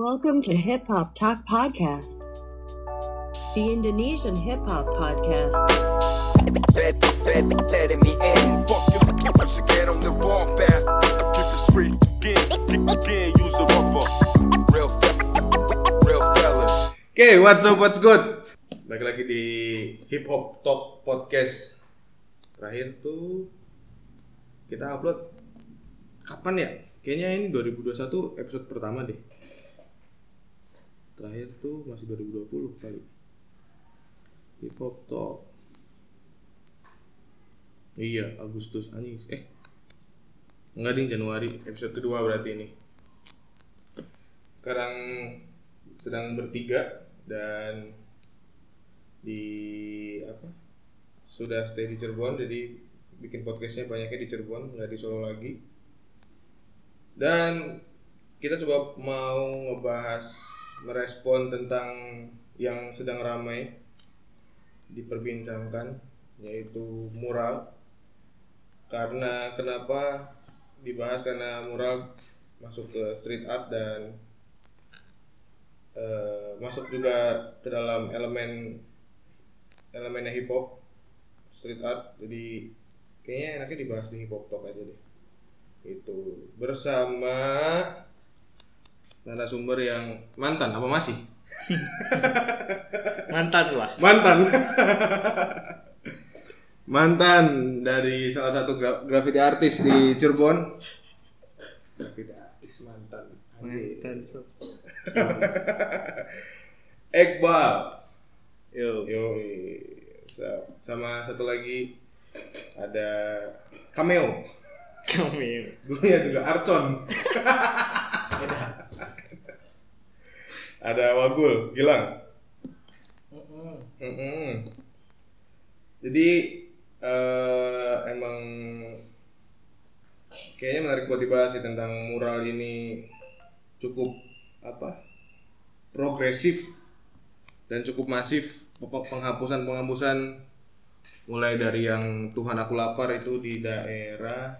Welcome to Hip Hop Talk Podcast, the Indonesian hip hop podcast. let, let, letting me in. Fuck you, I should get on the wrong path. Keep the street again, again, use a rubber. Real, fe- real fellas. Oke, what's up, what's good? Balik lagi di Hip Hop Talk Podcast. Terakhir tuh kita upload kapan ya? Kayaknya ini 2021 episode pertama deh. Terakhir tuh masih 2020 kali. Hip Hop Talk. Iya, Agustus anjing. Eh. Enggak ding Januari, episode kedua berarti ini. Sekarang sedang bertiga dan di apa sudah stay di Cirebon jadi bikin podcastnya banyaknya di Cirebon nggak di Solo lagi dan kita coba mau ngebahas merespon tentang yang sedang ramai diperbincangkan yaitu mural. Karena kenapa dibahas? Karena mural masuk ke street art dan eh, masuk juga ke dalam elemen elemennya hip hop street art. Jadi kayaknya enaknya dibahas di hip hop talk aja deh. Itu bersama narasumber yang mantan apa masih? Mantan lah mantan. Mantan dari salah satu gra- graffiti artis di Cirebon. Graffiti artis mantan. Mantan sob Iqbal. Yo. Yo, sama satu lagi ada cameo. kami Dulunya juga Arcon. ada Wagul, Gilang. Mm-mm. Jadi eh, emang kayaknya menarik buat dibahas sih tentang mural ini cukup apa progresif dan cukup masif penghapusan penghapusan mulai dari yang Tuhan aku lapar itu di daerah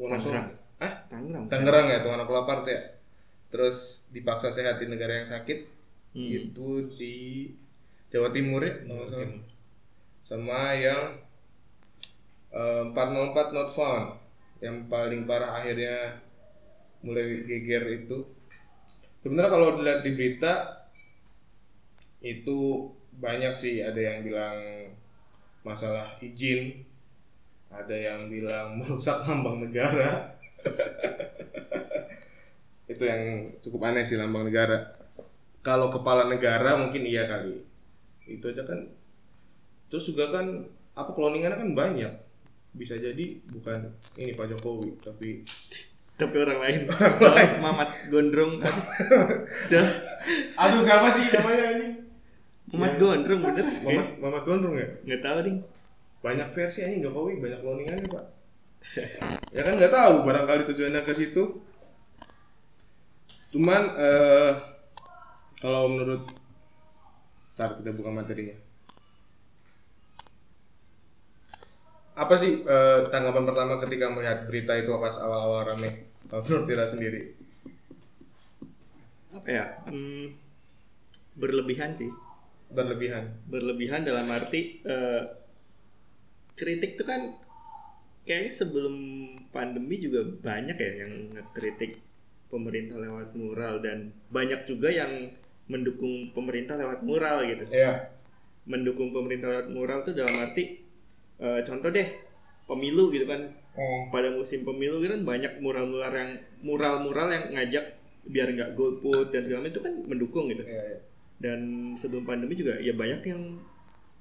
Wonosobo. Tangerang. Ah, Tangerang Tangerang ya Tuhan aku lapar ya. Terus dipaksa sehat di negara yang sakit Hmm. itu di Jawa Timur ya nggak salah. Sama yang eh, 404 not found yang paling parah akhirnya mulai geger itu. Sebenarnya kalau dilihat di berita itu banyak sih ada yang bilang masalah izin, ada yang bilang merusak lambang negara. itu yang cukup aneh sih lambang negara. Kalau kepala negara mungkin iya kali. Itu aja kan. Terus juga kan apa cloningannya kan banyak. Bisa jadi bukan ini Pak Jokowi tapi tapi orang lain soalnya Mamat Gondrong kan so, Aduh siapa sih namanya ini? Mamat Gondrong bener Mamat Mamat Gondrong ya? nggak tahu ding Banyak versi ini Jokowi, banyak cloningannya Pak. ya kan nggak tahu barangkali tujuannya ke situ. Cuman eh kalau menurut Ntar kita buka materinya. Apa sih eh, tanggapan pertama ketika melihat berita itu pas awal-awal rame? Menurut Tira sendiri. apa ya hmm, berlebihan sih Berlebihan. berlebihan dalam arti eh, kritik tuh kan kayaknya sebelum pandemi juga banyak ya yang ngekritik pemerintah lewat mural dan banyak juga yang mendukung pemerintah lewat mural gitu Iya. mendukung pemerintah lewat mural tuh dalam arti eh, contoh deh pemilu gitu kan Oh. pada musim pemilu kan banyak mural-mural yang mural-mural yang ngajak biar nggak golput dan segala macam itu kan mendukung gitu Iya, iya. dan sebelum pandemi juga ya banyak yang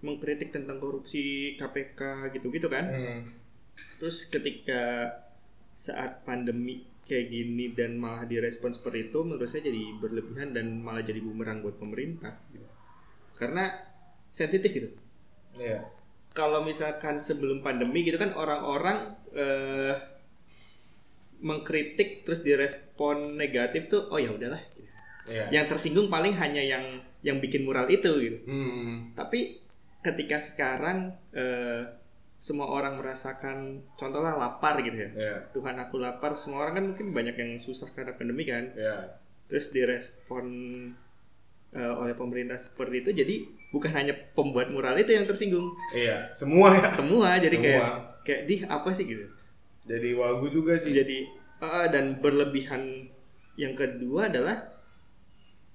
mengkritik tentang korupsi KPK gitu-gitu kan Hmm. terus ketika saat pandemi kayak gini dan malah direspon seperti itu menurut saya jadi berlebihan dan malah jadi bumerang buat pemerintah gitu. karena sensitif gitu Iya. kalau misalkan sebelum pandemi gitu kan orang-orang eh, mengkritik terus direspon negatif tuh oh ya udahlah Iya. yang tersinggung paling hanya yang yang bikin mural itu gitu Hmm. tapi ketika sekarang eh, semua orang merasakan contohnya lapar gitu ya Iya. Tuhan aku lapar semua orang kan mungkin banyak yang susah karena pandemi kan Iya. terus direspon eh, oleh pemerintah seperti itu jadi bukan hanya pembuat mural itu yang tersinggung Iya, semua ya. semua jadi Semua. kayak kayak di apa sih gitu Jadi wagu juga sih. jadi eh, dan berlebihan yang kedua adalah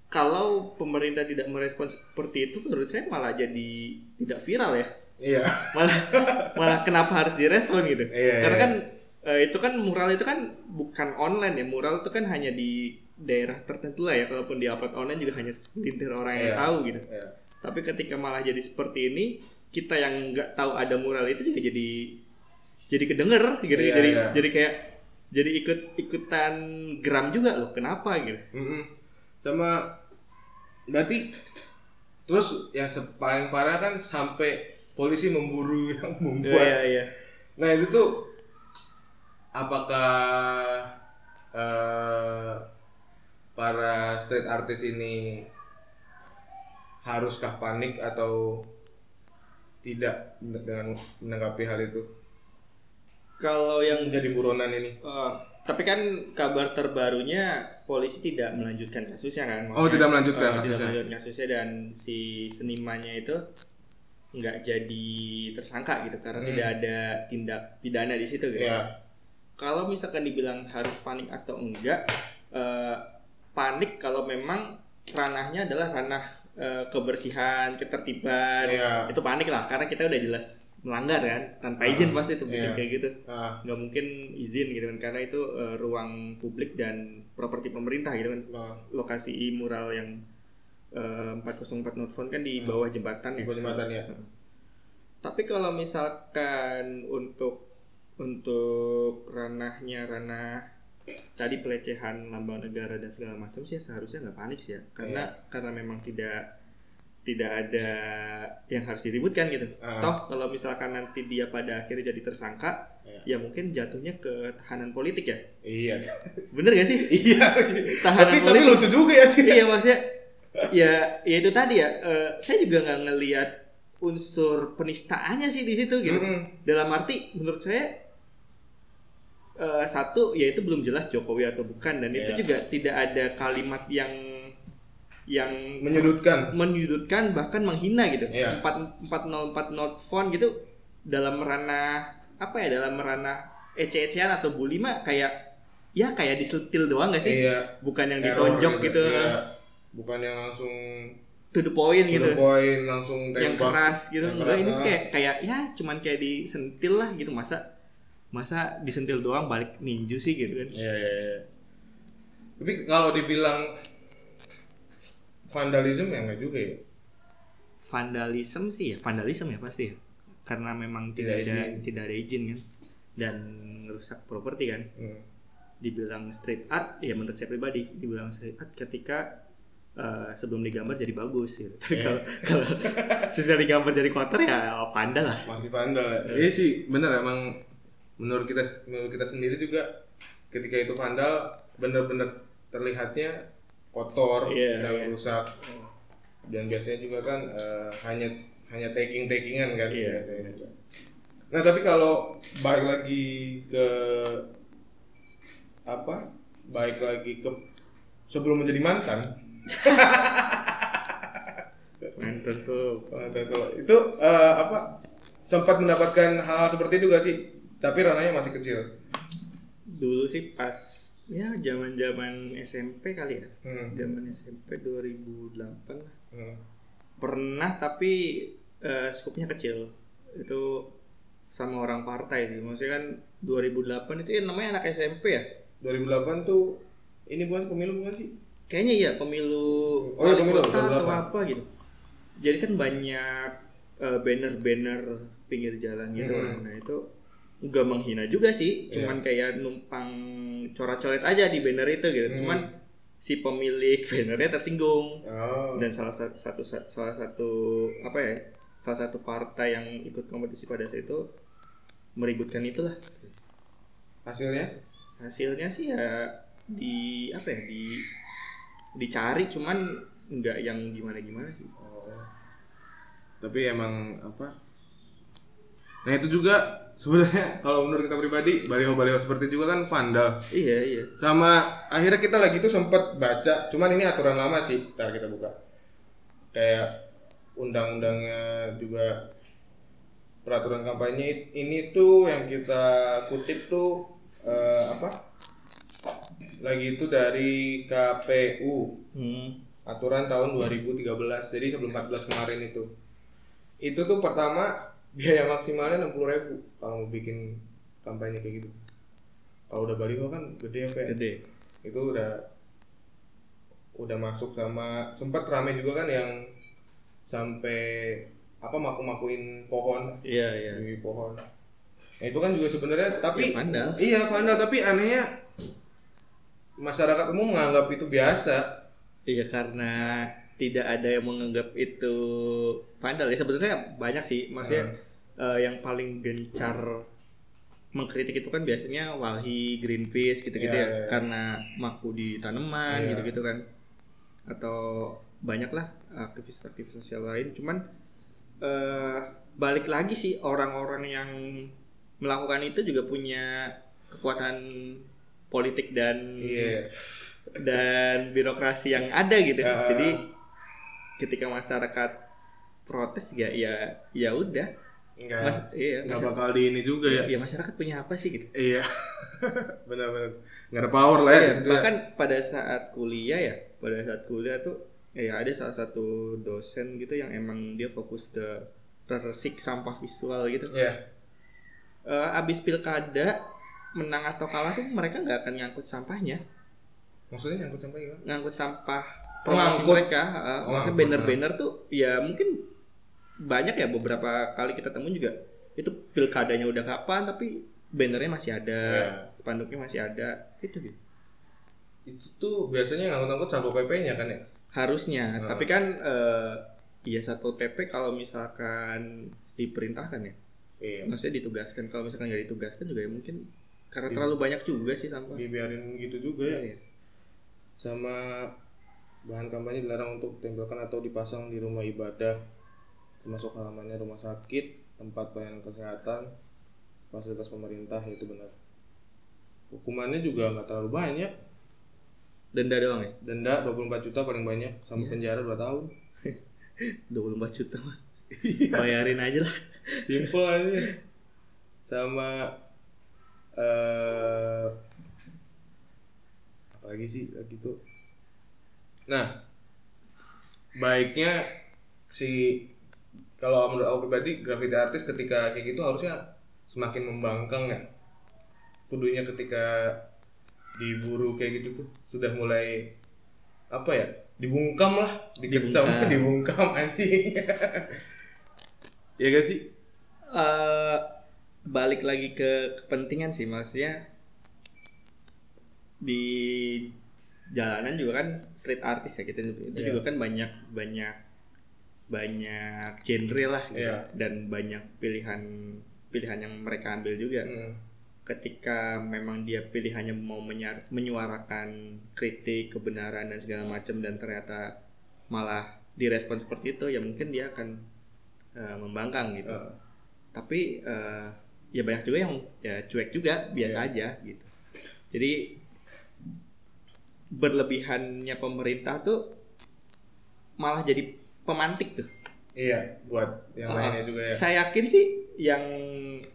kalau pemerintah tidak merespon seperti itu menurut saya malah jadi tidak viral ya Iya. malah malah kenapa harus direspon gitu Iya, karena iya. kan eh, itu kan mural itu kan bukan online ya mural itu kan hanya di daerah tertentu lah ya kalaupun di upload online juga hanya segelintir orang yang Iya. tahu gitu Iya. tapi ketika malah jadi seperti ini kita yang nggak tahu ada mural itu juga jadi jadi kedenger gitu Iya, jadi iya. jadi kayak jadi ikut ikutan geram juga loh kenapa gitu. Sama berarti terus yang paling parah kan sampai polisi memburu yang membuat. iya iya Nah itu tuh apakah eh, para street artist ini haruskah panik atau tidak dengan menanggapi hal itu? kalau yang Menjadi buronan ini. Eh, tapi kan kabar terbarunya polisi tidak melanjutkan kasusnya kan? Oh, tidak melanjutkan eh, tidak melanjutkan kasusnya dan si senimannya itu nggak jadi tersangka gitu karena Hmm. tidak ada tindak pidana di situ gitu. Iya. Kalau misalkan dibilang harus panik atau enggak, eh, panik kalau memang ranahnya adalah ranah eh, kebersihan, ketertiban, Iya. itu panik lah karena kita udah jelas melanggar kan, tanpa izin pasti itu Iya. kayak gitu Nah, nggak mungkin izin gitu kan karena itu eh, ruang publik dan properti pemerintah gitu kan nah, lokasi mural yang eh, 404 North Front kan di bawah jembatan ya di jembatan ya. tapi kalau misalkan untuk untuk ranahnya ranah tadi pelecehan lambang negara dan segala macam sih seharusnya nggak panik sih ya karena karena memang tidak tidak ada yang harus diributkan gitu. Ah. Toh kalau misalkan nanti dia pada akhirnya jadi tersangka, Ya. ya mungkin jatuhnya ke tahanan politik ya. Iya. Bener gak sih? iya. Tahanan tapi tapi lucu juga ya sih. iya maksudnya ya ya itu tadi ya. eh, saya juga nggak ngelihat unsur penistaannya sih di situ gitu. Mm-mm. Dalam arti menurut saya eh, satu yaitu belum jelas Jokowi atau bukan dan itu Iya. juga tidak ada kalimat yang yang Menyudutkan. menyudutkan bahkan menghina gitu. Iya. 404 not font gitu dalam ranah apa ya dalam ranah ece-ecean atau bully mah kayak ya kayak disetil doang gak sih? Iya. Bukan yang Error ditonjok gitu. Iya. Bukan yang langsung To the point to gitu. the point langsung yang tembak. keras gitu. Yang keras, ini ah. kayak kayak ya cuman kayak disentil lah gitu masa masa disentil doang balik ninju sih gitu kan. Iya, iya, iya. Tapi kalau dibilang vandalisme ya enggak juga ya. Vandalisme sih ya, vandalisme ya pasti ya. Karena memang tidak, Tidak ada izin. tidak ada izin kan dan merusak properti kan. Hmm. dibilang street art ya menurut saya pribadi dibilang street art ketika eh, sebelum digambar jadi bagus gitu. Tapi Iya. kalau kalau sesudah digambar jadi kotor ya panda lah. Masih vandal ya. Iya sih, bener emang menurut kita menurut kita sendiri juga ketika itu vandal bener-bener terlihatnya kotor Iya, dan iya. rusak. Dan biasanya juga kan eh, hanya hanya taking takingan kan Iya. biasanya juga. Nah tapi kalau balik lagi ke apa? Baik lagi ke sebelum menjadi mantan. Mantan so Mantan itu eh, apa? Sempat mendapatkan hal-hal seperti itu gak sih? Tapi ranahnya masih kecil. dulu sih pas ya zaman-zaman SMP kali ya. Hmm. Zaman SMP 2008 lah. Hmm. Pernah tapi eh, skupnya kecil. Itu sama orang partai sih. Maksudnya kan 2008 itu ya namanya anak SMP ya. 2008 tuh ini bukan pemilu bukan sih? Kayaknya iya pemilu Oh iya, pemilu, kota atau 2008. apa gitu. Jadi kan banyak eh, banner-banner pinggir jalan gitu. Hmm. Nah itu nggak menghina juga sih, Iya. cuman kayak numpang coret-coret aja di banner itu gitu. Hmm. Cuman si pemilik bannernya tersinggung Oh. dan salah satu, satu salah satu apa ya salah satu partai yang ikut kompetisi pada saat itu meributkan itulah Hasilnya? hasilnya sih ya di apa ya di dicari cuman nggak yang gimana gimana sih Oh. Tapi emang apa? Nah itu juga sebenarnya kalau menurut kita pribadi baliho-baliho seperti itu juga kan vandal. Iya iya. Sama akhirnya kita lagi tuh sempat baca, cuman ini aturan lama sih. Ntar kita buka. Kayak undang-undangnya juga peraturan kampanye ini tuh yang kita kutip tuh eh, apa? Lagi itu dari KPU Hmm. aturan tahun 2013 jadi sebelum 14 kemarin itu itu tuh pertama biaya maksimalnya 60.000 ribu kalau mau bikin kampanye kayak gitu kalau udah baliho kan gede ya Pak? Gede. itu udah udah masuk sama sempat rame juga kan yang sampai apa maku-makuin pohon Iya iya. di pohon nah, itu kan juga sebenarnya tapi Ya, vandal. iya vandal tapi anehnya masyarakat umum menganggap itu biasa. Iya karena tidak ada yang menganggap itu vandal. Ya sebenarnya banyak sih. Maksudnya eh, yang paling gencar mengkritik itu kan biasanya Walhi, Greenpeace gitu-gitu Iya, ya. iya, iya. karena maku di tanaman Iya. gitu-gitu kan. Atau banyak lah aktivis-aktivis sosial lain. Cuman eh balik lagi sih orang-orang yang melakukan itu juga punya kekuatan politik dan iya dan birokrasi yang ada gitu. Ya. Jadi ketika masyarakat protes ya ya ya udah. nggak Mas, iya, nggak masyarakat, bakal di ini juga ya ya masyarakat punya apa sih gitu. Iya, benar-benar nggak ada power lah ya. Iya, ya. bahkan pada saat kuliah ya, pada saat kuliah tuh ya ada salah satu dosen gitu yang emang dia fokus ke resik sampah visual gitu. Iya, Eh, abis pilkada menang atau kalah tuh mereka nggak akan ngangkut sampahnya. maksudnya nyangkut sampai gimana? ngangkut sampah promosi ngangkut. mereka uh, Oh, maksudnya ngangkut, banner-banner tuh ya mungkin banyak ya beberapa kali kita temuin juga itu pilkadanya udah kapan tapi bannernya masih ada Ya. spanduknya masih ada itu gitu Itu tuh biasanya ngangkut-ngangkut satpol pp-nya kan ya? harusnya Hmm. tapi kan eh ya satpol pp kalau misalkan diperintahkan ya Iya. maksudnya ditugaskan kalau misalkan nggak ditugaskan juga ya mungkin karena terlalu banyak juga sih sampah Dibiarin gitu juga ya. Iya. Sama bahan kampanye dilarang untuk ditempelkan atau dipasang di rumah ibadah, termasuk halamannya rumah sakit, tempat pelayanan kesehatan, fasilitas pemerintah itu benar. Hukumannya juga nggak terlalu banyak. denda doang ya Denda 24 juta paling banyak, sama Iya. penjara 2 tahun. 24 juta mah bayarin aja lah Simple aja. Sama eh apa lagi sih lagi tuh. Nah, baiknya si kalau menurut aku pribadi graffiti artis ketika kayak gitu harusnya semakin membangkang ya. Kudunya ketika diburu kayak gitu tuh sudah mulai apa ya? Dibungkam lah, dikecam, Dibungkam. dibungkam anjing. ya gak sih? eh balik lagi ke kepentingan sih maksudnya di jalanan juga kan street artist ya kita itu Iya. juga kan banyak banyak banyak genre lah gitu. Iya. dan banyak pilihan pilihan yang mereka ambil juga Hmm. ketika memang dia pilihannya mau menyar- menyuarakan kritik kebenaran dan segala macam dan ternyata malah direspon seperti itu ya mungkin dia akan eh, membangkang gitu Eh, tapi eh, ya banyak juga yang ya cuek juga biasa Iya. aja gitu jadi berlebihannya pemerintah tuh malah jadi pemantik tuh iya, buat yang Ah, lainnya juga ya. saya yakin sih yang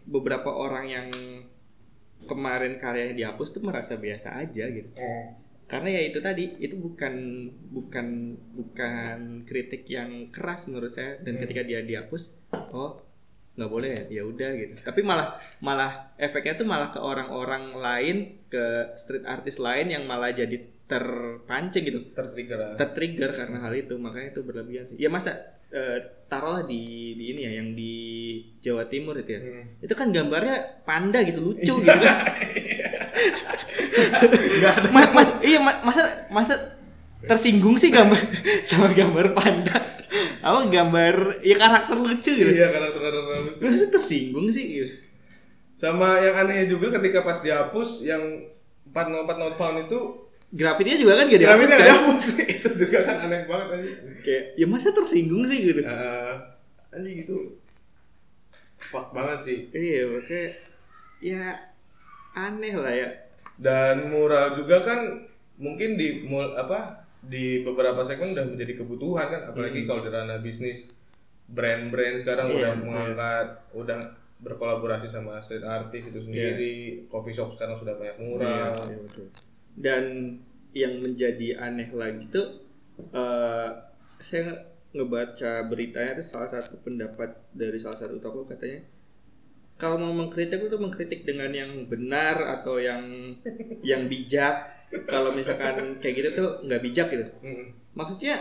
beberapa orang yang kemarin karyanya dihapus tuh merasa biasa aja gitu Oh, karena ya itu tadi itu bukan bukan bukan kritik yang keras menurut saya dan Hmm. ketika dia dihapus oh nggak boleh ya udah gitu. Tapi malah malah efeknya tuh malah ke orang-orang lain ke street artist lain yang malah jadi terpancing gitu. Tertrigger lah. tertrigger karena hal itu makanya itu berlebihan sih. Ya masa eh, taruhlah di di ini ya yang di Jawa Timur itu ya. Hmm. itu kan gambarnya panda gitu lucu gitu kan. Mas, mas iya ma- masa masa tersinggung sih gambar sama gambar panda apa gambar ya karakter lucu gitu Iya, karakter-karakter lucu. masa tersinggung sih gitu. Sama yang anehnya juga ketika pas dihapus yang 404 not found itu grafitinya juga kan gak dihapus Grafiknya kan dihapus. itu juga kan aneh banget anjing. kayak ya masa tersinggung sih gitu Eh, anjing gitu. fuck banget sih iya makanya ya aneh lah ya dan mural juga kan mungkin di mul apa di beberapa segmen udah menjadi kebutuhan kan apalagi Hmm. kalau di ranah bisnis brand-brand sekarang Iya, udah iya. mengangkat udah berkolaborasi sama street artist itu sendiri coffee shop sekarang sudah banyak mural Iya, iya, betul. Dan yang menjadi aneh lagi tuh eh, saya nge- ngebaca beritanya tuh salah satu pendapat dari salah satu toko katanya kalau mau mengkritik itu mengkritik dengan yang benar atau yang yang bijak. Kalau misalkan kayak gitu tuh nggak bijak gitu. Mm, Maksudnya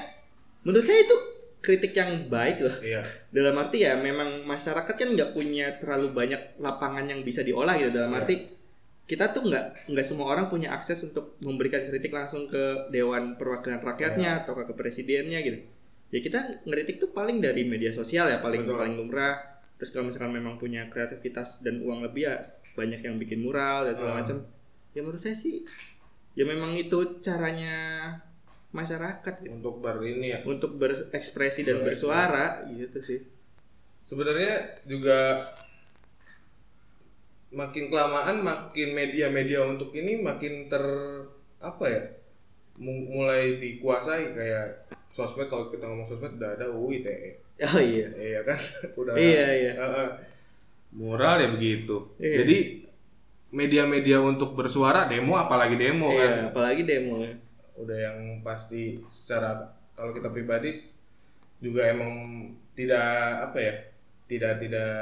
menurut saya itu kritik yang baik loh. iya Dalam arti ya memang masyarakat kan nggak punya terlalu banyak lapangan yang bisa diolah gitu. Dalam Iya. arti kita tuh nggak nggak semua orang punya akses untuk memberikan kritik langsung ke Dewan Perwakilan Iya. Rakyatnya atau ke presidennya gitu. Ya kita ngeritik tuh paling dari media sosial ya paling Betul. paling lumrah. Terus kalau misalkan memang punya kreativitas dan uang lebih ya banyak yang bikin mural dan segala Ah. macam. Ya menurut saya sih ya memang itu caranya masyarakat gitu. untuk ber ini ya untuk berekspresi dan Berekspresi. bersuara gitu sih. sebenarnya juga makin kelamaan makin media-media untuk ini makin ter apa ya mu- mulai dikuasai kayak sosmed kalau kita ngomong sosmed udah ada UU ITE Oh iya. iya kan udah Iya, iya. Heeh. moral ya begitu Iya. jadi media-media untuk bersuara demo apalagi demo kan Iya, apalagi demo. ya. udah yang pasti secara kalau kita pribadi juga emang tidak apa ya tidak tidak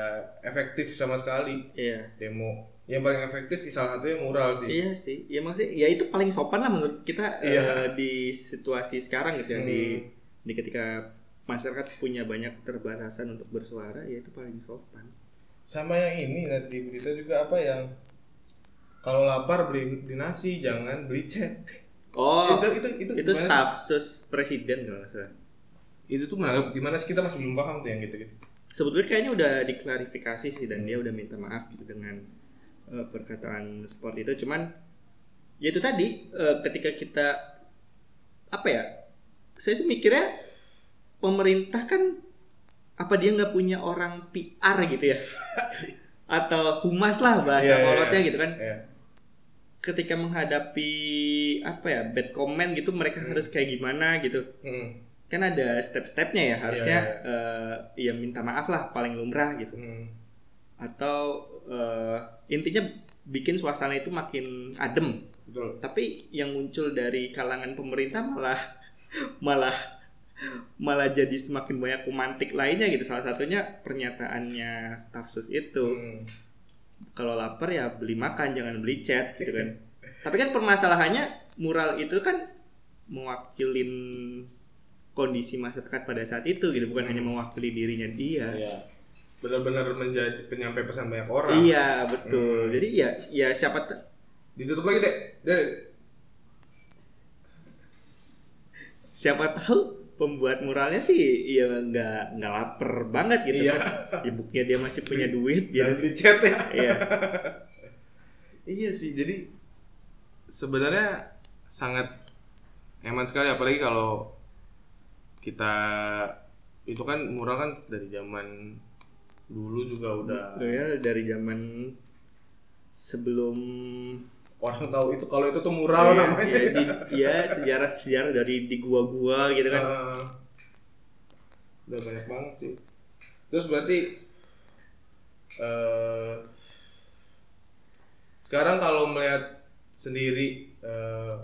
efektif sama sekali Iya. demo yang paling efektif salah satunya mural sih Iya sih. Ya maksudnya ya itu paling sopan lah menurut kita eh, Iya. di situasi sekarang gitu ya di Hmm. di ketika masyarakat punya banyak keterbatasan untuk bersuara ya itu paling sopan. sama yang ini di berita juga apa yang kalau lapar beli, beli nasi jangan beli cat Oh, itu itu itu itu gimana sih? staff sus presiden kalau salah. itu tuh menganggap gimana sih kita masih belum paham tuh yang gitu gitu Sebetulnya kayaknya udah diklarifikasi sih dan dia udah minta maaf gitu dengan eh, perkataan seperti itu. Cuman ya itu tadi eh, ketika kita apa ya? Saya sih mikirnya pemerintah kan apa dia nggak punya orang PR gitu ya? Atau humas lah bahasa Iya, iya, kolotnya iya. gitu kan? ya Ketika menghadapi apa ya bad comment gitu mereka harus kayak gimana gitu? Hmm. Kan ada step-stepnya ya harusnya Iya, eh, ya minta maaf lah paling lumrah gitu Hmm. atau eh, intinya bikin suasana itu makin adem. betul Tapi yang muncul dari kalangan pemerintah malah malah malah jadi semakin banyak pemantik lainnya gitu. Salah satunya pernyataannya staf sus itu. Hmm. Kalau lapar ya beli makan jangan beli cat gitu kan. Tapi kan permasalahannya mural itu kan mewakilin kondisi masyarakat pada saat itu gitu, bukan hanya mewakili dirinya dia. Iya. Benar-benar menjadi penyampai pesan banyak orang. Iya betul. Hmm. Jadi ya ya siapa t- Ditutup lagi deh. Deh. siapa tahu pembuat muralnya sih ya nggak nggak lapar banget gitu Iya. kan. Ya, buktinya dia masih punya duit Jangan gitu. di chat ya. Iya. iya sih. Jadi sebenarnya sangat eman sekali apalagi kalau kita itu kan mural kan dari zaman dulu juga udah Ya dari zaman sebelum orang tahu itu kalau itu tuh mural ya, namanya. ya, di- ya sejarah sejarah dari di gua-gua gitu kan. Ah. udah banyak banget sih. Terus berarti eh sekarang kalau melihat sendiri eh,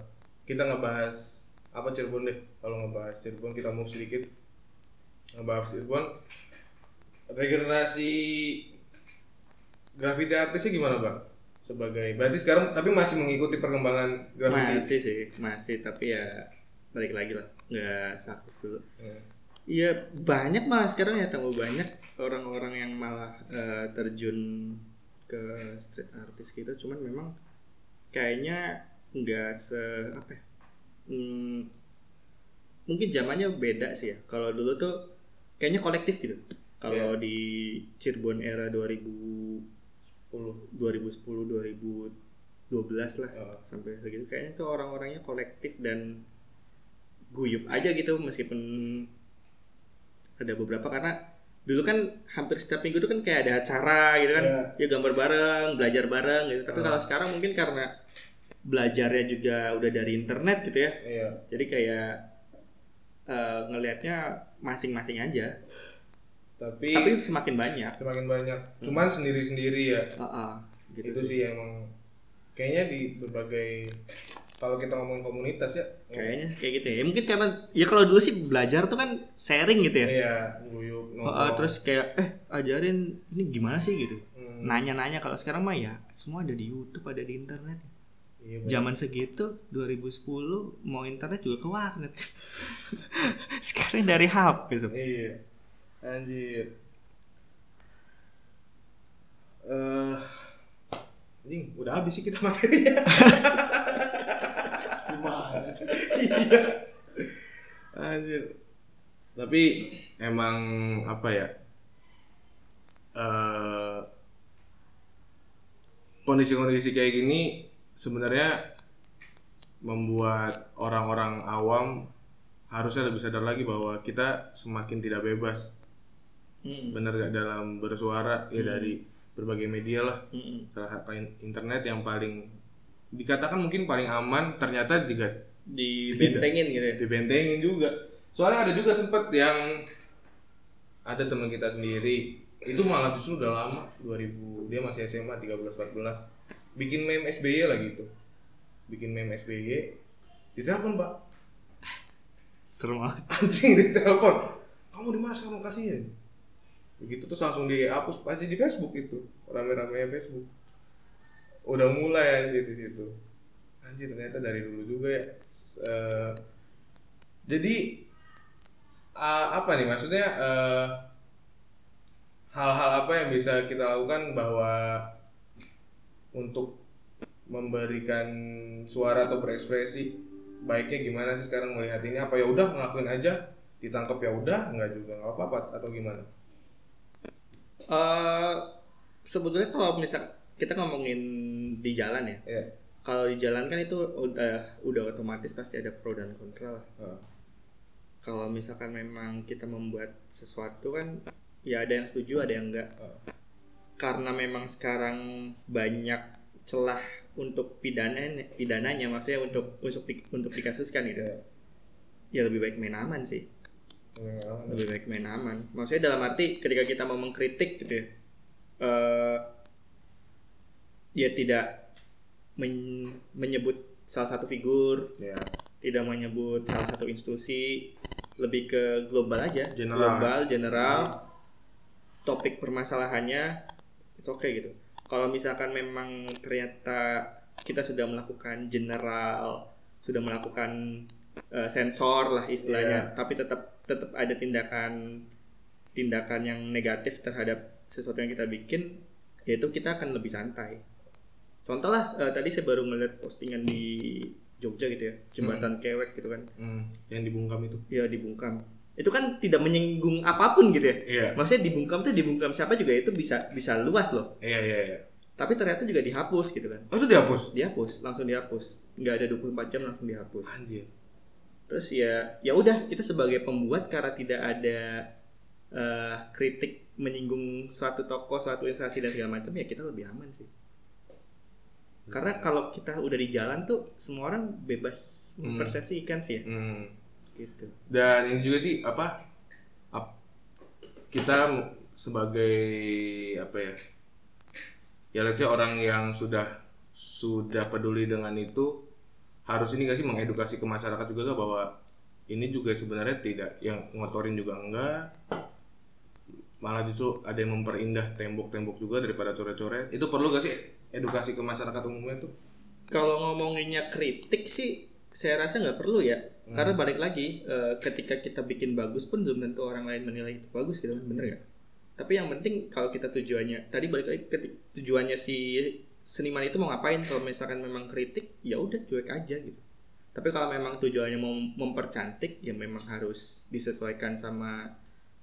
kita ngebahas apa Cirebon deh. Kalau ngebahas Cirebon kita mau sedikit ngebahas Cirebon. Regenerasi graffiti artisnya gimana bang? Sebagai berarti sekarang tapi masih mengikuti perkembangan graffiti. Masih sih, masih tapi ya balik lagi lah, nggak sakit dulu. Hmm. Iya banyak malah sekarang ya tambah banyak orang-orang yang malah eh, terjun ke street artist gitu. Cuman memang kayaknya nggak se apa ya? hmm, mungkin zamannya beda sih ya. Kalau dulu tuh kayaknya kolektif gitu. Kalau di Cirebon era 2010, 2010, 2012 lah Oh. sampai segitu. Kayaknya tuh orang-orangnya kolektif dan guyup aja gitu meskipun ada beberapa. Karena dulu kan hampir setiap minggu tuh kan kayak ada acara gitu kan. Ya gambar bareng belajar bareng gitu. Tapi Ah. kalau sekarang mungkin karena belajarnya juga udah dari internet gitu ya. Iya. jadi kayak eh, ngelihatnya masing-masing aja Tapi, tapi semakin banyak semakin banyak. Cuman sendiri-sendiri ya. Heeh, gitu Itu sih emang kayaknya di berbagai kalau kita ngomongin komunitas ya. kayaknya kayak gitu ya. Ya, mungkin karena ya kalau dulu sih belajar tuh kan sharing gitu ya Iya, guyup Heeh, nongkrong. terus kayak eh ajarin ini gimana sih gitu Hmm, nanya-nanya kalau sekarang mah ya semua ada di YouTube ada di internet iya, bener. zaman segitu 2010 mau internet juga ke warnet sekarang dari HP sob. Iya. Anjir. Eh, anjing, udah habis sih kita materinya. Gimana? Iya. Anjir. Tapi emang apa ya? eh kondisi-kondisi kayak gini sebenarnya membuat orang-orang awam harusnya lebih sadar lagi bahwa kita semakin tidak bebas Mm, bener gak dalam bersuara ya dari berbagai media lah. Mm, salah satu in- internet yang paling dikatakan mungkin paling aman ternyata juga dibentengin gitu ya? dibentengin juga. Soalnya ada juga sempet yang ada teman kita sendiri itu malah justru udah lama 2000 dia masih SMA 13 14 bikin meme SBY lah gitu. Bikin meme SBY ditelepon pak. Serem banget. Anjing ditelepon. Kamu di mana sekarang lokasinya begitu terus langsung dihapus pasti di Facebook itu rame-ramenya Facebook. Udah mulai anjir di situ. Anjir ternyata dari dulu juga ya. Eh, jadi ah, apa nih maksudnya eh, hal-hal apa yang bisa kita lakukan bahwa untuk memberikan suara atau berekspresi baiknya gimana sih sekarang melihat ini? Apa ya udah ngelakuin aja ditangkap ya udah nggak juga nggak apa-apa atau gimana Eh, sebetulnya kalau misal kita ngomongin di jalan ya ya kalau di jalan kan itu udah udah otomatis pasti ada pro dan kontra lah. Ah, kalau misalkan memang kita membuat sesuatu kan ya ada yang setuju ada yang enggak. Ah. karena memang sekarang banyak celah untuk pidana pidananya maksudnya untuk untuk di- untuk dikasuskan gitu. Ya. ya lebih baik main aman sih Pengalaman. lebih baik main aman maksudnya dalam arti ketika kita mau mengkritik gitu ya eh ya tidak men- menyebut salah satu figur ya tidak menyebut salah satu institusi lebih ke global aja General. global general topik permasalahannya it's okay gitu kalau misalkan memang ternyata kita sudah melakukan general sudah melakukan eh, sensor lah istilahnya Iya. tapi tetap tetap ada tindakan tindakan yang negatif terhadap sesuatu yang kita bikin yaitu kita akan lebih santai. Contoh lah eh, tadi saya baru ngeliat postingan di Jogja gitu ya jembatan kewek gitu kan. Hmm, yang dibungkam itu. Ya dibungkam. Itu kan tidak menyinggung apa pun gitu ya. Iya. Maksudnya dibungkam tuh dibungkam siapa juga itu bisa bisa luas loh. Iya iya iya. Tapi ternyata juga dihapus gitu kan. Oh itu dihapus? Dihapus langsung dihapus. Nggak ada 24 jam langsung dihapus. Anjir terus ya ya udah kita sebagai pembuat karena tidak ada eh, kritik menyinggung suatu tokoh suatu instansi dan segala macam ya kita lebih aman sih karena kalau kita udah di jalan tuh semua orang bebas Hmm. mempersepsikan sih ya hmm. gitu dan ini juga sih apa ap- kita sebagai apa ya ya let's say orang yang sudah sudah peduli dengan itu harus ini gak sih mengedukasi ke masyarakat juga gak bahwa ini juga sebenarnya tidak yang ngotorin juga enggak malah justru ada yang memperindah tembok-tembok juga daripada coret-coret itu perlu gak sih edukasi ke masyarakat umumnya tuh Kalau ngomonginnya kritik sih, saya rasa nggak perlu ya. Hmm. Karena balik lagi, eh, ketika kita bikin bagus pun belum tentu orang lain menilai itu bagus gitu, bener nggak? Tapi yang penting kalau kita tujuannya, tadi balik lagi ketik, tujuannya si seniman itu mau ngapain? Kalau misalkan memang kritik, ya udah cuek aja gitu. Tapi kalau memang tujuannya mau mempercantik, ya memang harus disesuaikan sama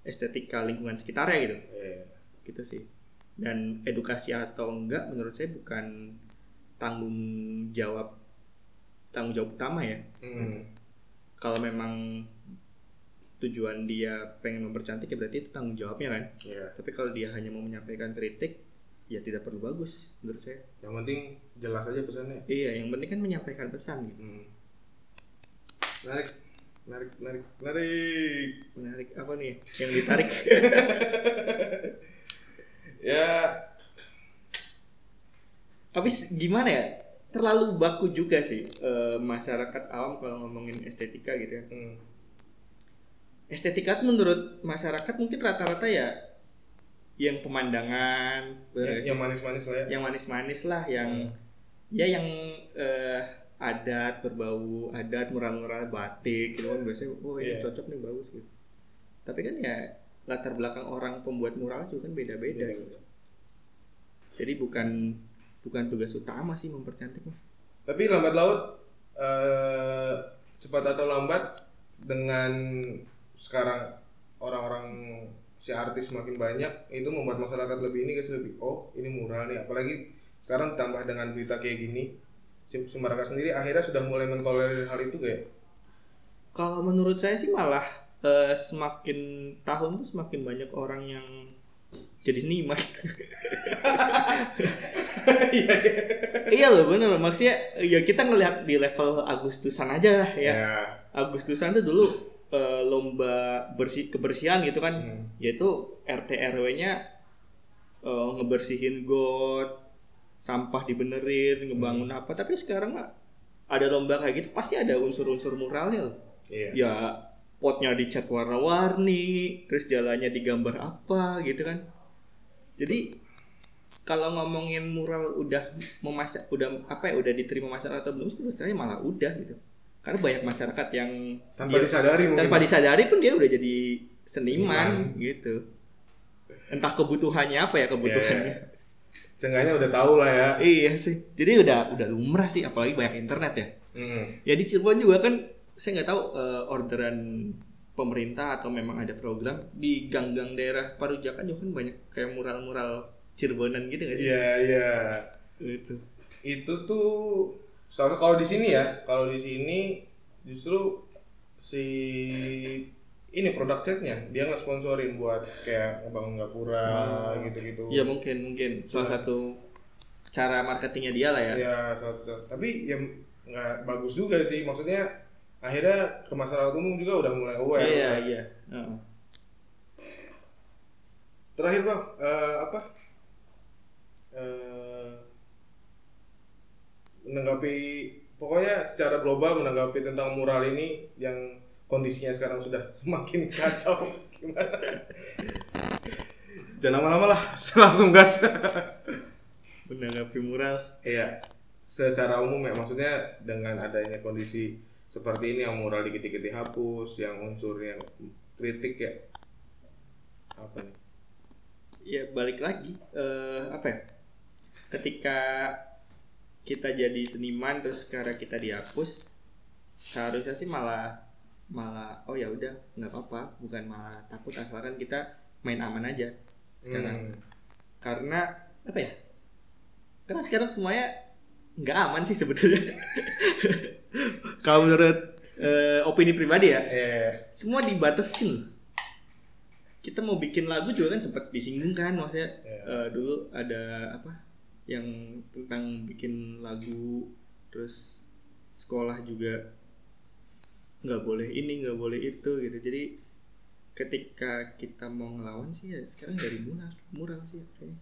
estetika lingkungan sekitarnya gitu Eh, gitu sih dan edukasi atau enggak menurut saya bukan tanggung jawab tanggung jawab utama ya hmm. kalau memang tujuan dia pengen mempercantik ya berarti itu tanggung jawabnya kan Iya. tapi kalau dia hanya mau menyampaikan kritik ya tidak perlu bagus menurut saya Yang penting jelas aja pesannya. iya yang penting kan menyampaikan pesan gitu Hmm. Menarik, menarik, menarik, menarik. menarik apa nih yang ditarik Ya, tapi gimana ya terlalu baku juga sih eh, masyarakat awam kalau ngomongin estetika gitu ya hmm. estetika menurut masyarakat mungkin rata-rata ya yang pemandangan yang, yang manis-manis lah ya. yang manis-manis lah yang Hmm. ya yang eh, adat berbau adat mural-mural batik gitu kan biasanya oh ini Iya. cocok nih bagus gitu tapi kan ya latar belakang orang pembuat mural juga kan beda-beda Iya. gitu. jadi bukan bukan tugas utama sih mempercantik mah Tapi lambat laut eh, cepat atau lambat dengan sekarang orang-orang si artis makin banyak itu membuat masyarakat lebih ini guys lebih oh ini mural nih. Apalagi sekarang tambah dengan berita kayak gini si masyarakat sendiri akhirnya sudah mulai mentolerir hal itu kayak kalau menurut saya sih malah eh, semakin tahun tuh semakin banyak orang yang jadi seniman. Iya loh bener loh. Maksudnya ya kita ngelihat di level Agustusan aja lah ya. Ya Agustusan tuh dulu eh, lomba bersih kebersihan gitu kan. Hmm. yaitu RT RW-nya eh, ngebersihin got sampah dibenerin ngebangun Hmm. apa. Tapi sekarang mah ada lomba kayak gitu pasti ada unsur-unsur muralnya loh. Iya. Ya potnya dicat warna-warni terus jalannya digambar apa gitu kan. Jadi kalau ngomongin mural udah memasak udah apa ya udah diterima masyarakat atau belum sebenarnya malah udah gitu karena banyak masyarakat yang tanpa dia- disadari mungkin tanpa disadari pun dia udah jadi seniman, Seniman. gitu entah kebutuhannya apa ya kebutuhannya Ya. seenggaknya udah tahu lah ya iya sih jadi udah udah lumrah sih apalagi banyak internet ya Hmm. ya di Cirebon juga kan saya nggak tahu eh, orderan pemerintah atau memang ada program di gang-gang daerah Parujakan juga kan banyak kayak mural-mural Cirebonan gitu nggak sih? iya iya Itu. itu tuh soalnya kalau di sini ya kalau di sini justru si ini produk setnya dia nggak sponsorin buat kayak ngebangun gapura Oh. gitu-gitu. Ya mungkin mungkin. Salah satu cara marketingnya dia lah ya. ya satu tapi ya nggak bagus juga sih. Maksudnya akhirnya ke masyarakat umum juga udah mulai aware. Iya iya. Terakhir bang. Eh, apa Eh, menanggapi pokoknya secara global menanggapi tentang mural ini yang kondisinya sekarang sudah semakin kacau gimana jangan lama-lama lah langsung gas Menanggapi mural. iya secara umum ya maksudnya dengan adanya kondisi seperti ini yang mural dikit-dikit dihapus yang unsurnya kritik ya apa nih Ya balik lagi eh, apa ya? Ketika kita jadi seniman terus sekarang kita dihapus seharusnya sih malah malah oh ya udah nggak apa-apa bukan malah takut asalkan kita main aman aja sekarang. Hmm. karena apa ya karena sekarang semuanya nggak aman sih sebetulnya. Kalau menurut eh, opini pribadi ya? Eh semua dibatasin kita mau bikin lagu juga kan sempat disinggung kan maksudnya Iya. eh, dulu ada apa yang tentang bikin lagu terus sekolah juga nggak boleh ini nggak boleh itu gitu. Jadi ketika kita mau ngelawan sih ya sekarang dari mural mural sih kayaknya.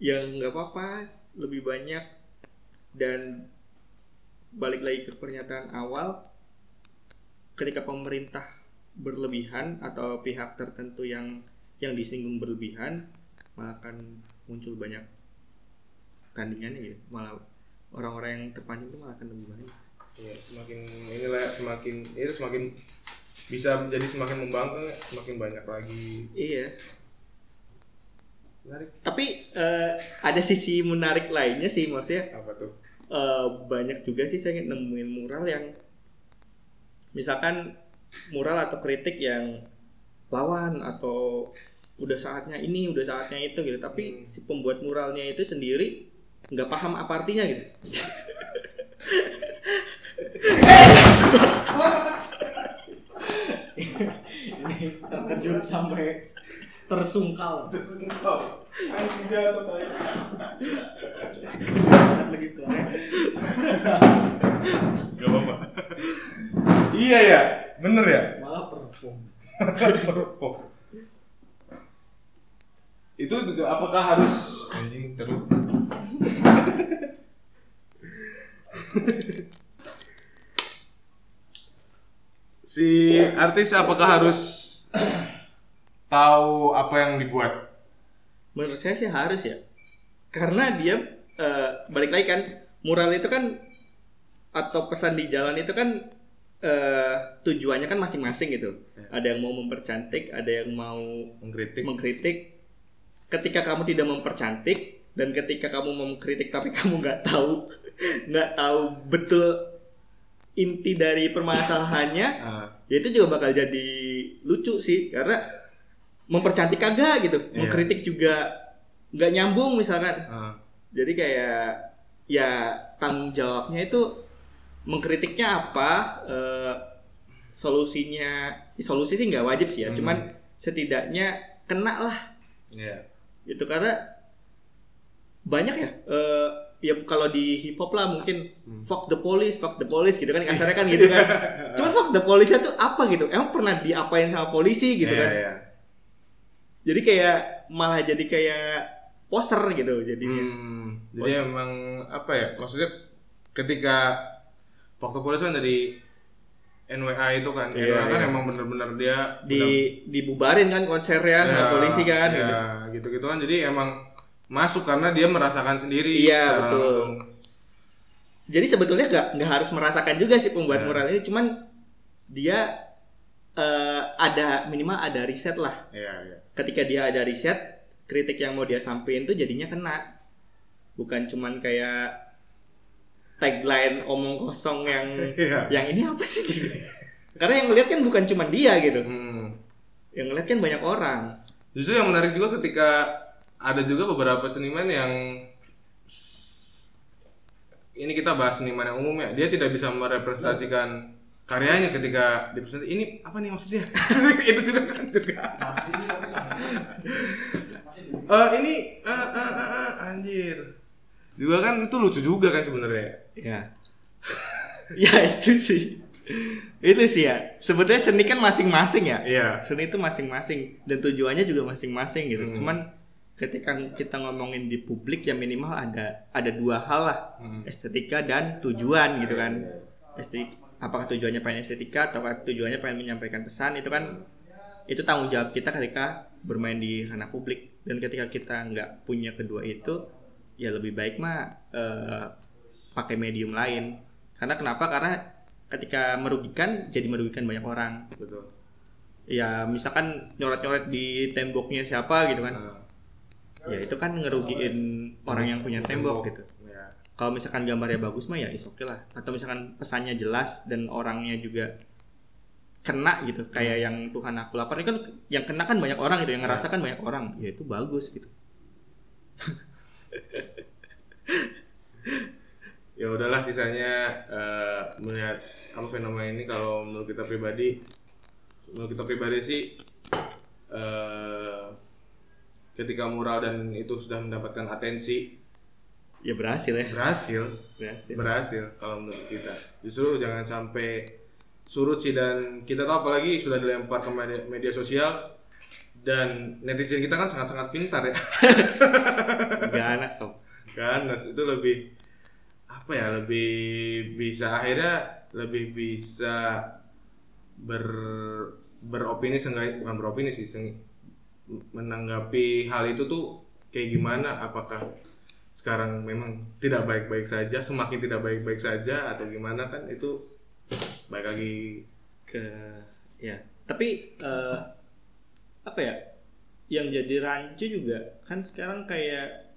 Yang nggak apa-apa lebih banyak dan balik lagi ke pernyataan awal ketika pemerintah berlebihan atau pihak tertentu yang yang disinggung berlebihan malah akan muncul banyak tandingannya gitu malah orang-orang yang terpancing itu malah akan lebih banyak Iya, semakin inilah ya, semakin itu semakin bisa menjadi semakin membangkang ya, semakin banyak lagi. iya Menarik tapi eh, ada sisi menarik lainnya sih maksudnya apa tuh? eh, banyak juga sih saya nemuin mural yang misalkan mural atau kritik yang lawan atau udah saatnya ini udah saatnya itu gitu tapi Hmm. si pembuat muralnya itu sendiri nggak paham apa artinya gitu terkejut sampai tersungkal Anjing jatuh lagi suara Gak apa-apa. iya ya, bener ya. malah perform Perform. Itu apakah harus anjing terus? si artis apakah harus tahu apa yang dibuat? Menurut saya sih harus ya. Karena dia eh, balik lagi kan mural itu kan atau pesan di jalan itu kan eh, tujuannya kan masing-masing gitu. Ada yang mau mempercantik, ada yang mau Mengkritik. mengkritik. Ketika kamu tidak mempercantik dan ketika kamu mengkritik tapi kamu nggak tahu nggak tahu betul inti dari permasalahannya, Ah, ya itu juga bakal jadi lucu sih karena mempercantik kagak gitu Iya. mengkritik juga nggak nyambung misalkan ah. jadi kayak ya tanggung jawabnya itu mengkritiknya apa eh, solusinya solusi sih nggak wajib sih ya Hmm. cuman setidaknya kena lah Iya. Gitu karena banyak ya eh, ya kalau di hip hop lah mungkin Hmm. fuck the police fuck the police gitu kan kasarnya kan gitu kan cuman fuck the police itu apa gitu emang pernah diapain sama polisi gitu Iya, kan iya. jadi kayak malah jadi kayak poster gitu jadinya Hmm, jadi emang apa ya? Maksudnya ketika waktu polisi kan dari NWA itu kan, Iya, NWA kan iya. emang bener-bener dia di dibubarin kan konsernya sama Ya, polisi kan gitu. ya, gitu-gitu kan. Jadi emang masuk karena dia merasakan sendiri. Iya, secara betul. langsung. Jadi sebetulnya nggak nggak harus merasakan juga sih pembuat Ya. mural ini, cuman dia eh, ada minimal ada riset lah. Iya, iya. Ketika dia ada riset, kritik yang mau dia sampein tuh jadinya kena. Bukan cuman kayak tagline omong kosong yang Iya. yang ini apa sih gitu. Karena yang ngeliat kan bukan cuman dia gitu. Hmm. Yang ngeliat kan banyak orang. Justru yang menarik juga ketika ada juga beberapa seniman yang ini kita bahas seniman yang umum ya, dia tidak bisa merepresentasikan karyanya ketika dipresentasi ini apa nih maksudnya? itu juga kan juga. Eh ini eh, eh, eh, eh, anjir. Juga kan itu lucu juga kan sebenarnya. Ya. ya itu sih. Itu sih ya. Sebetulnya seni kan masing-masing ya. Iya. Seni itu masing-masing dan tujuannya juga masing-masing gitu. Hmm. Cuman ketika kita ngomongin di publik ya minimal ada ada dua hal lah. Hmm. Estetika dan tujuan gitu kan. Estetik apakah tujuannya pengen estetika atau tujuannya pengen menyampaikan pesan itu kan itu tanggung jawab kita ketika bermain di ranah publik dan ketika kita nggak punya kedua itu ya lebih baik mah eh, pakai medium lain. Karena kenapa? Karena ketika merugikan jadi merugikan banyak orang. Betul. ya misalkan nyoret-nyoret di temboknya siapa gitu kan. Nah, ya itu kan ngerugiin orang yang punya tembok. gitu. Ya. kalau misalkan gambarnya bagus mah ya is oke lah. Atau misalkan pesannya jelas dan orangnya juga kena gitu kayak yang Tuhan aku lapar. Ini kan yang kena kan banyak orang gitu yang ngerasakan banyak orang. Ya itu bagus gitu ya udahlah sisanya eh, melihat apa fenomena ini. Kalau menurut kita pribadi menurut kita pribadi sih eh, ketika mural dan itu sudah mendapatkan atensi ya berhasil ya. berhasil. Berhasil. Berhasil kalau menurut kita. Justru jangan sampai surut sih dan kita tahu apalagi sudah dilempar ke media, media sosial dan netizen kita kan sangat-sangat pintar ya. Ganas sob. Ganas itu lebih apa ya lebih bisa akhirnya lebih bisa ber beropini seenggaknya bukan beropini sih seng- menanggapi hal itu tuh kayak gimana apakah sekarang memang tidak baik-baik saja semakin tidak baik-baik saja atau gimana kan itu baik lagi ke ya tapi eh, apa ya yang jadi rancu juga kan sekarang kayak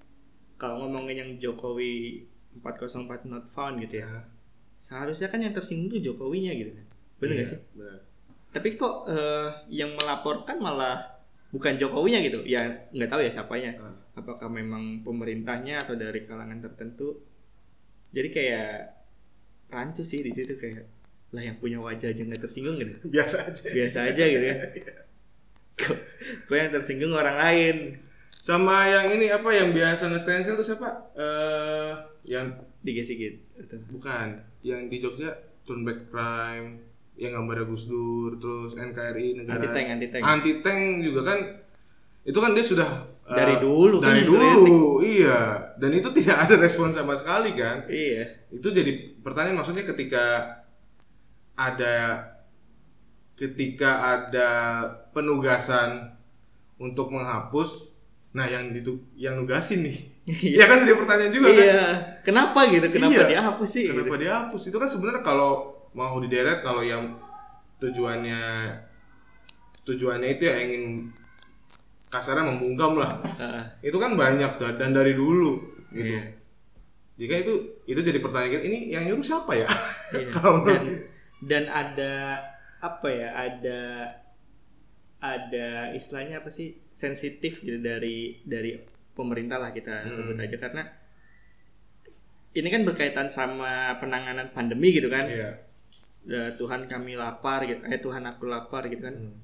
kalau ngomongin yang Jokowi 404 not found gitu ya. Seharusnya kan yang tersinggung tuh Jokowinya gitu kan. Bener gak Iya, sih? benar. tapi kok eh, yang melaporkan malah bukan Jokowinya gitu? Ya nggak tahu ya siapanya. Ah. apakah memang pemerintahnya atau dari kalangan tertentu? Jadi kayak rancu sih di situ kayak lah yang punya wajah aja nggak tersinggung gitu. Biasa aja. Biasa aja gitu ya. Kok kok yang tersinggung orang lain sama yang ini apa yang biasa nge-stencil tuh siapa? Eh yang digesik gitu bukan yang di Jogja turn back crime yang gambarnya Gus Dur terus NKRI negara anti tank anti tank anti tank juga kan itu kan dia sudah eh, Dari dulu kan dari dikritik. dulu iya. Dan itu tidak ada respon sama sekali kan. Iya. Itu jadi pertanyaan maksudnya ketika ada ketika ada penugasan untuk menghapus nah yang ditu yang nugasin nih ya kan jadi pertanyaan juga kan iya kenapa gitu kenapa Iya. dihapus sih kenapa gitu. dihapus itu kan sebenarnya kalau mau dideret kalau yang tujuannya tujuannya itu ya ingin kasarnya membungkam lah Heeh. itu kan banyak dan dari dulu gitu Iya. jika itu itu jadi pertanyaan ini yang nyuruh siapa ya Iya. Kalau dan dan ada apa ya ada ada istilahnya apa sih sensitif gitu dari dari pemerintah lah kita Hmm. sebut aja karena ini kan berkaitan sama penanganan pandemi gitu kan Iya. Eh, Tuhan kami lapar gitu eh Tuhan aku lapar gitu kan Hmm.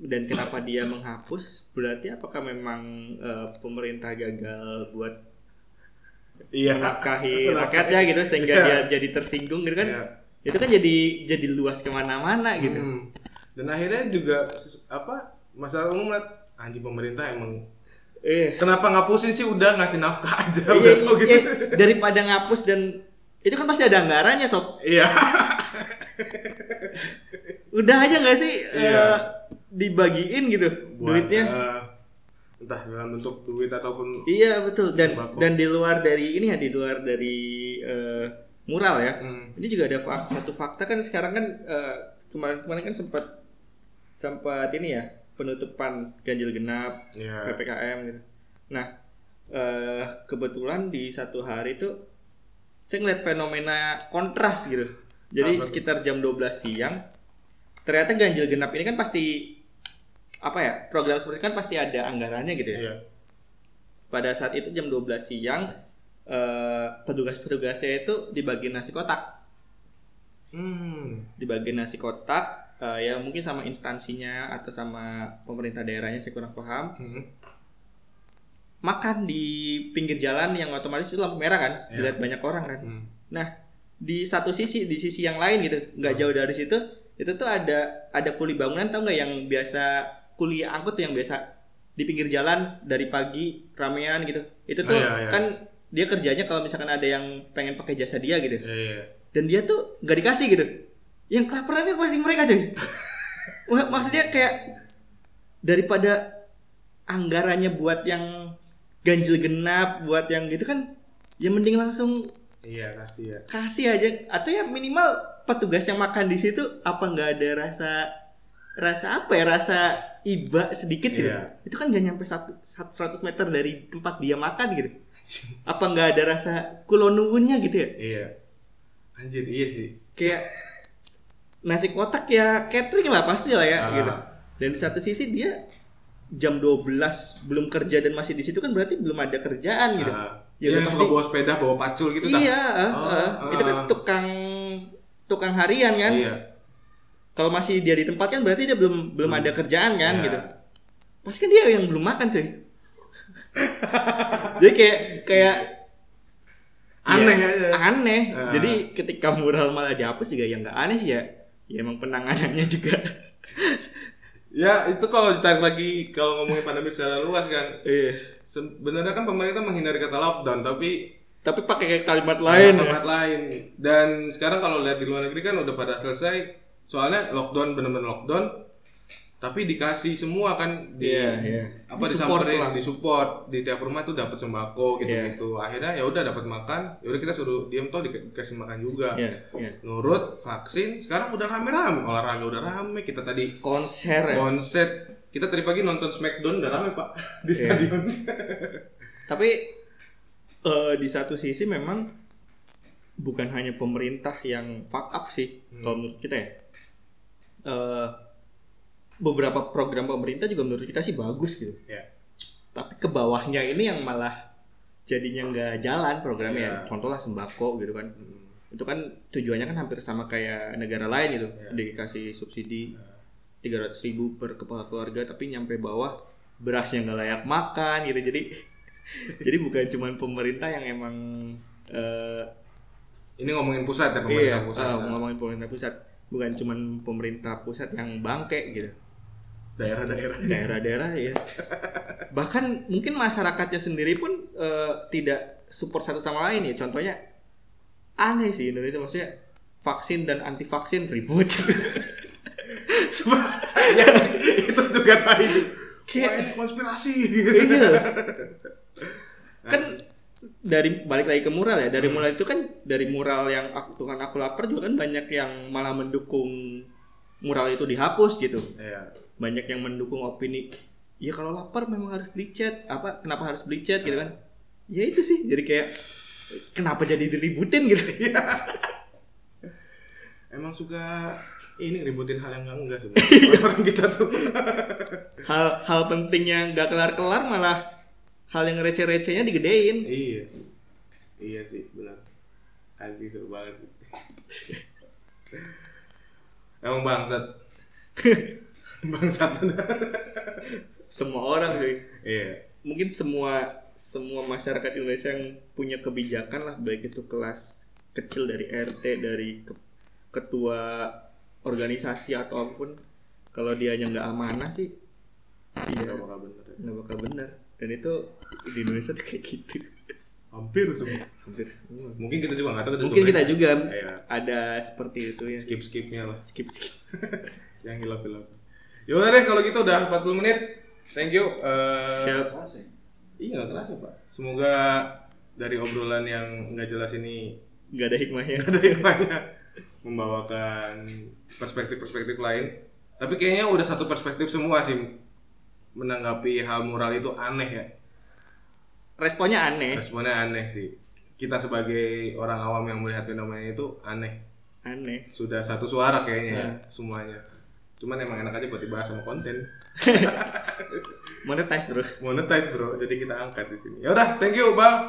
dan kenapa dia menghapus berarti apakah memang eh, pemerintah gagal buat Iya. menafkahi rakyatnya gitu sehingga Iya. dia jadi tersinggung gitu kan Iya. itu kan jadi jadi luas ke mana-mana gitu Hmm. Dan akhirnya juga apa masalah umum lah anjing pemerintah emang eh kenapa ngapusin sih udah ngasih nafkah aja iya, udah tau gitu. iya, daripada ngapus dan itu kan pasti ada anggarannya sob Iya. udah aja nggak sih Iya. eh, dibagiin gitu Buat, duitnya eh, entah dalam bentuk duit ataupun iya betul dan Sembako. dan di luar dari ini ya di luar dari eh, mural ya Hmm. ini juga ada fak- satu fakta kan sekarang kan eh, kemarin-kemarin kan sempat sempat ini ya penutupan ganjil genap Iya. ppkm gitu nah eh, kebetulan di satu hari itu saya ngeliat fenomena kontras gitu jadi Apa sekitar jam 12 siang ternyata ganjil genap ini kan pasti apa ya program seperti itu kan pasti ada anggarannya gitu ya Iya. pada saat itu jam 12 siang eh, petugas-petugasnya itu dibagi nasi kotak Hmm. dibagi nasi kotak eh, ya mungkin sama instansinya atau sama pemerintah daerahnya saya kurang paham Hmm. makan di pinggir jalan yang otomatis itu lampu merah kan Iya. dilihat banyak orang kan Hmm. nah di satu sisi di sisi yang lain gitu nggak jauh dari situ itu tuh ada ada kuli bangunan tau nggak yang biasa kuli angkut tuh yang biasa di pinggir jalan dari pagi ramean gitu itu tuh Oh, iya, iya. kan dia kerjanya kalau misalkan ada yang pengen pakai jasa dia gitu Iya, iya. dan dia tuh nggak dikasih gitu yang kelaparannya pasti mereka cuy Mak- maksudnya kayak daripada anggarannya buat yang ganjil genap buat yang gitu kan ya mending langsung Iya, kasih ya. kasih aja atau ya minimal petugas yang makan di situ apa nggak ada rasa rasa apa ya rasa iba sedikit gitu Iya. itu kan nggak nyampe satu sat- 100 meter dari tempat dia makan gitu apa nggak ada rasa kulonungunnya gitu ya Iya. Anjir, iya sih. kayak nasi kotak ya catering lah pasti lah ya Ah. gitu. Dan di satu sisi dia jam 12 belum kerja dan masih di situ kan berarti belum ada kerjaan gitu. Ah. Ya, yang pasti- suka bawa sepeda, bawa pacul gitu dah. iya, ah, Oh, ah. itu kan tukang tukang harian kan. Iya. Kalau masih dia di tempat kan berarti dia belum belum Hmm. ada kerjaan kan Iya. gitu. Pasti kan dia yang belum makan cuy. Jadi kayak kayak Aneh ya, aja. Aneh. Ah. Jadi ketika mural malah dihapus juga ya nggak aneh sih ya. Ya emang penanganannya juga. Ya, itu kalau ditarik lagi kalau ngomongin pandemi secara luas kan. Iya. Sebenarnya kan pemerintah menghindari kata lockdown, tapi Tapi pakai kalimat lain. ya. tempat lain. Dan sekarang kalau lihat di luar negeri kan udah pada selesai. Soalnya lockdown bener-bener lockdown. Tapi dikasih semua kan di Iya, iya. apa Disupport disamperin, lah. disupport di tiap rumah tuh dapat sembako gitu gitu. Akhirnya ya udah dapat makan, ya udah kita suruh diem toh di- dikasih makan juga. Iya, iya. Nurut, vaksin, sekarang udah rame-rame, olahraga udah rame. Kita tadi Konser ya. konser, kita tadi pagi nonton Smackdown udah rame pak di Iya. stadion. Tapi eh, di satu sisi memang bukan hanya pemerintah yang fuck up sih Hmm. kalau menurut kita ya. Eh, beberapa program pemerintah juga menurut kita sih bagus gitu. Ya. Tapi ke bawahnya ini yang malah jadinya nggak jalan programnya. Iya. Contoh lah sembako gitu kan. itu kan tujuannya kan hampir sama kayak negara lain gitu Iya. dikasih subsidi 300.000 ribu per kepala keluarga tapi nyampe bawah berasnya nggak layak makan gitu jadi jadi bukan cuma pemerintah yang emang eh, Ini ngomongin pusat ya iya pemerintah pusat. eh, ngomongin pemerintah pusat bukan cuma pemerintah pusat yang bangke gitu Daerah-daerah. daerah-daerah ya bahkan mungkin masyarakatnya sendiri pun eh, tidak support satu sama lain ya contohnya aneh sih Indonesia maksudnya vaksin dan anti vaksin ribut ya itu juga tadi. Kayak- Wah, ini konspirasi. iya kan dari balik lagi ke mural ya dari mural itu kan dari mural yang aku Tuhan aku lapar juga kan banyak yang malah mendukung mural itu dihapus gitu Iya. Banyak yang mendukung opini ya kalau lapar memang harus beli cat apa kenapa harus beli cat gitu kan ya itu sih jadi kayak kenapa jadi diributin gitu Emang suka ini ributin hal yang enggak enggak sebenarnya. Orang kita tuh. hal hal pentingnya nggak kelar kelar malah hal yang receh recehnya digedein iya. Iya sih, benar. Anjing seru banget. Emang bangsat. Bangsat. semua orang sih iya. mungkin semua semua masyarakat Indonesia yang punya kebijakan lah baik itu kelas kecil dari RT dari ke- ketua organisasi atau apa pun kalau dia nggak amanah sih iya Enggak bakal bener. ya. nggak bakal benar dan itu di Indonesia tuh kayak gitu Hampir semua. hampir semua Mungkin kita juga nggak tahu. mungkin kita juga Iya. ada seperti itu ya skip skipnya lah. skip skip yang hilaf hilaf yaudah deh kalau gitu udah 40 menit. Thank you Eh, Siap. iya nggak kerasa pak. Semoga dari obrolan yang nggak jelas ini nggak ada hikmahnya. Ada hikmahnya. Membawakan perspektif-perspektif lain. Tapi kayaknya udah satu perspektif semua sih. Menanggapi hal moral itu aneh ya. Responnya aneh. Responnya aneh sih. Kita sebagai orang awam yang melihat fenomena itu aneh. Aneh. Sudah satu suara kayaknya ya, Ya. semuanya cuman emang enak aja buat dibahas sama konten. Monetize bro. Monetize bro. Jadi kita angkat di sini. Ya udah thank you bang.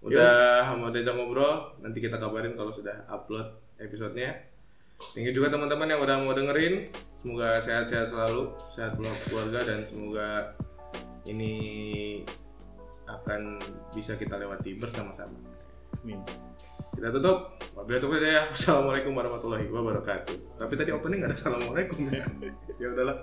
Udah mau diajak ngobrol nanti kita kabarin kalau sudah upload episodenya. Thank you juga teman-teman yang udah mau dengerin. Semoga sehat-sehat selalu sehat keluarga dan semoga ini akan bisa kita lewati bersama-sama. Amin kita tutup wabillahi taufiq ya assalamualaikum warahmatullahi wabarakatuh tapi tadi opening nggak ada assalamualaikum ya ya udahlah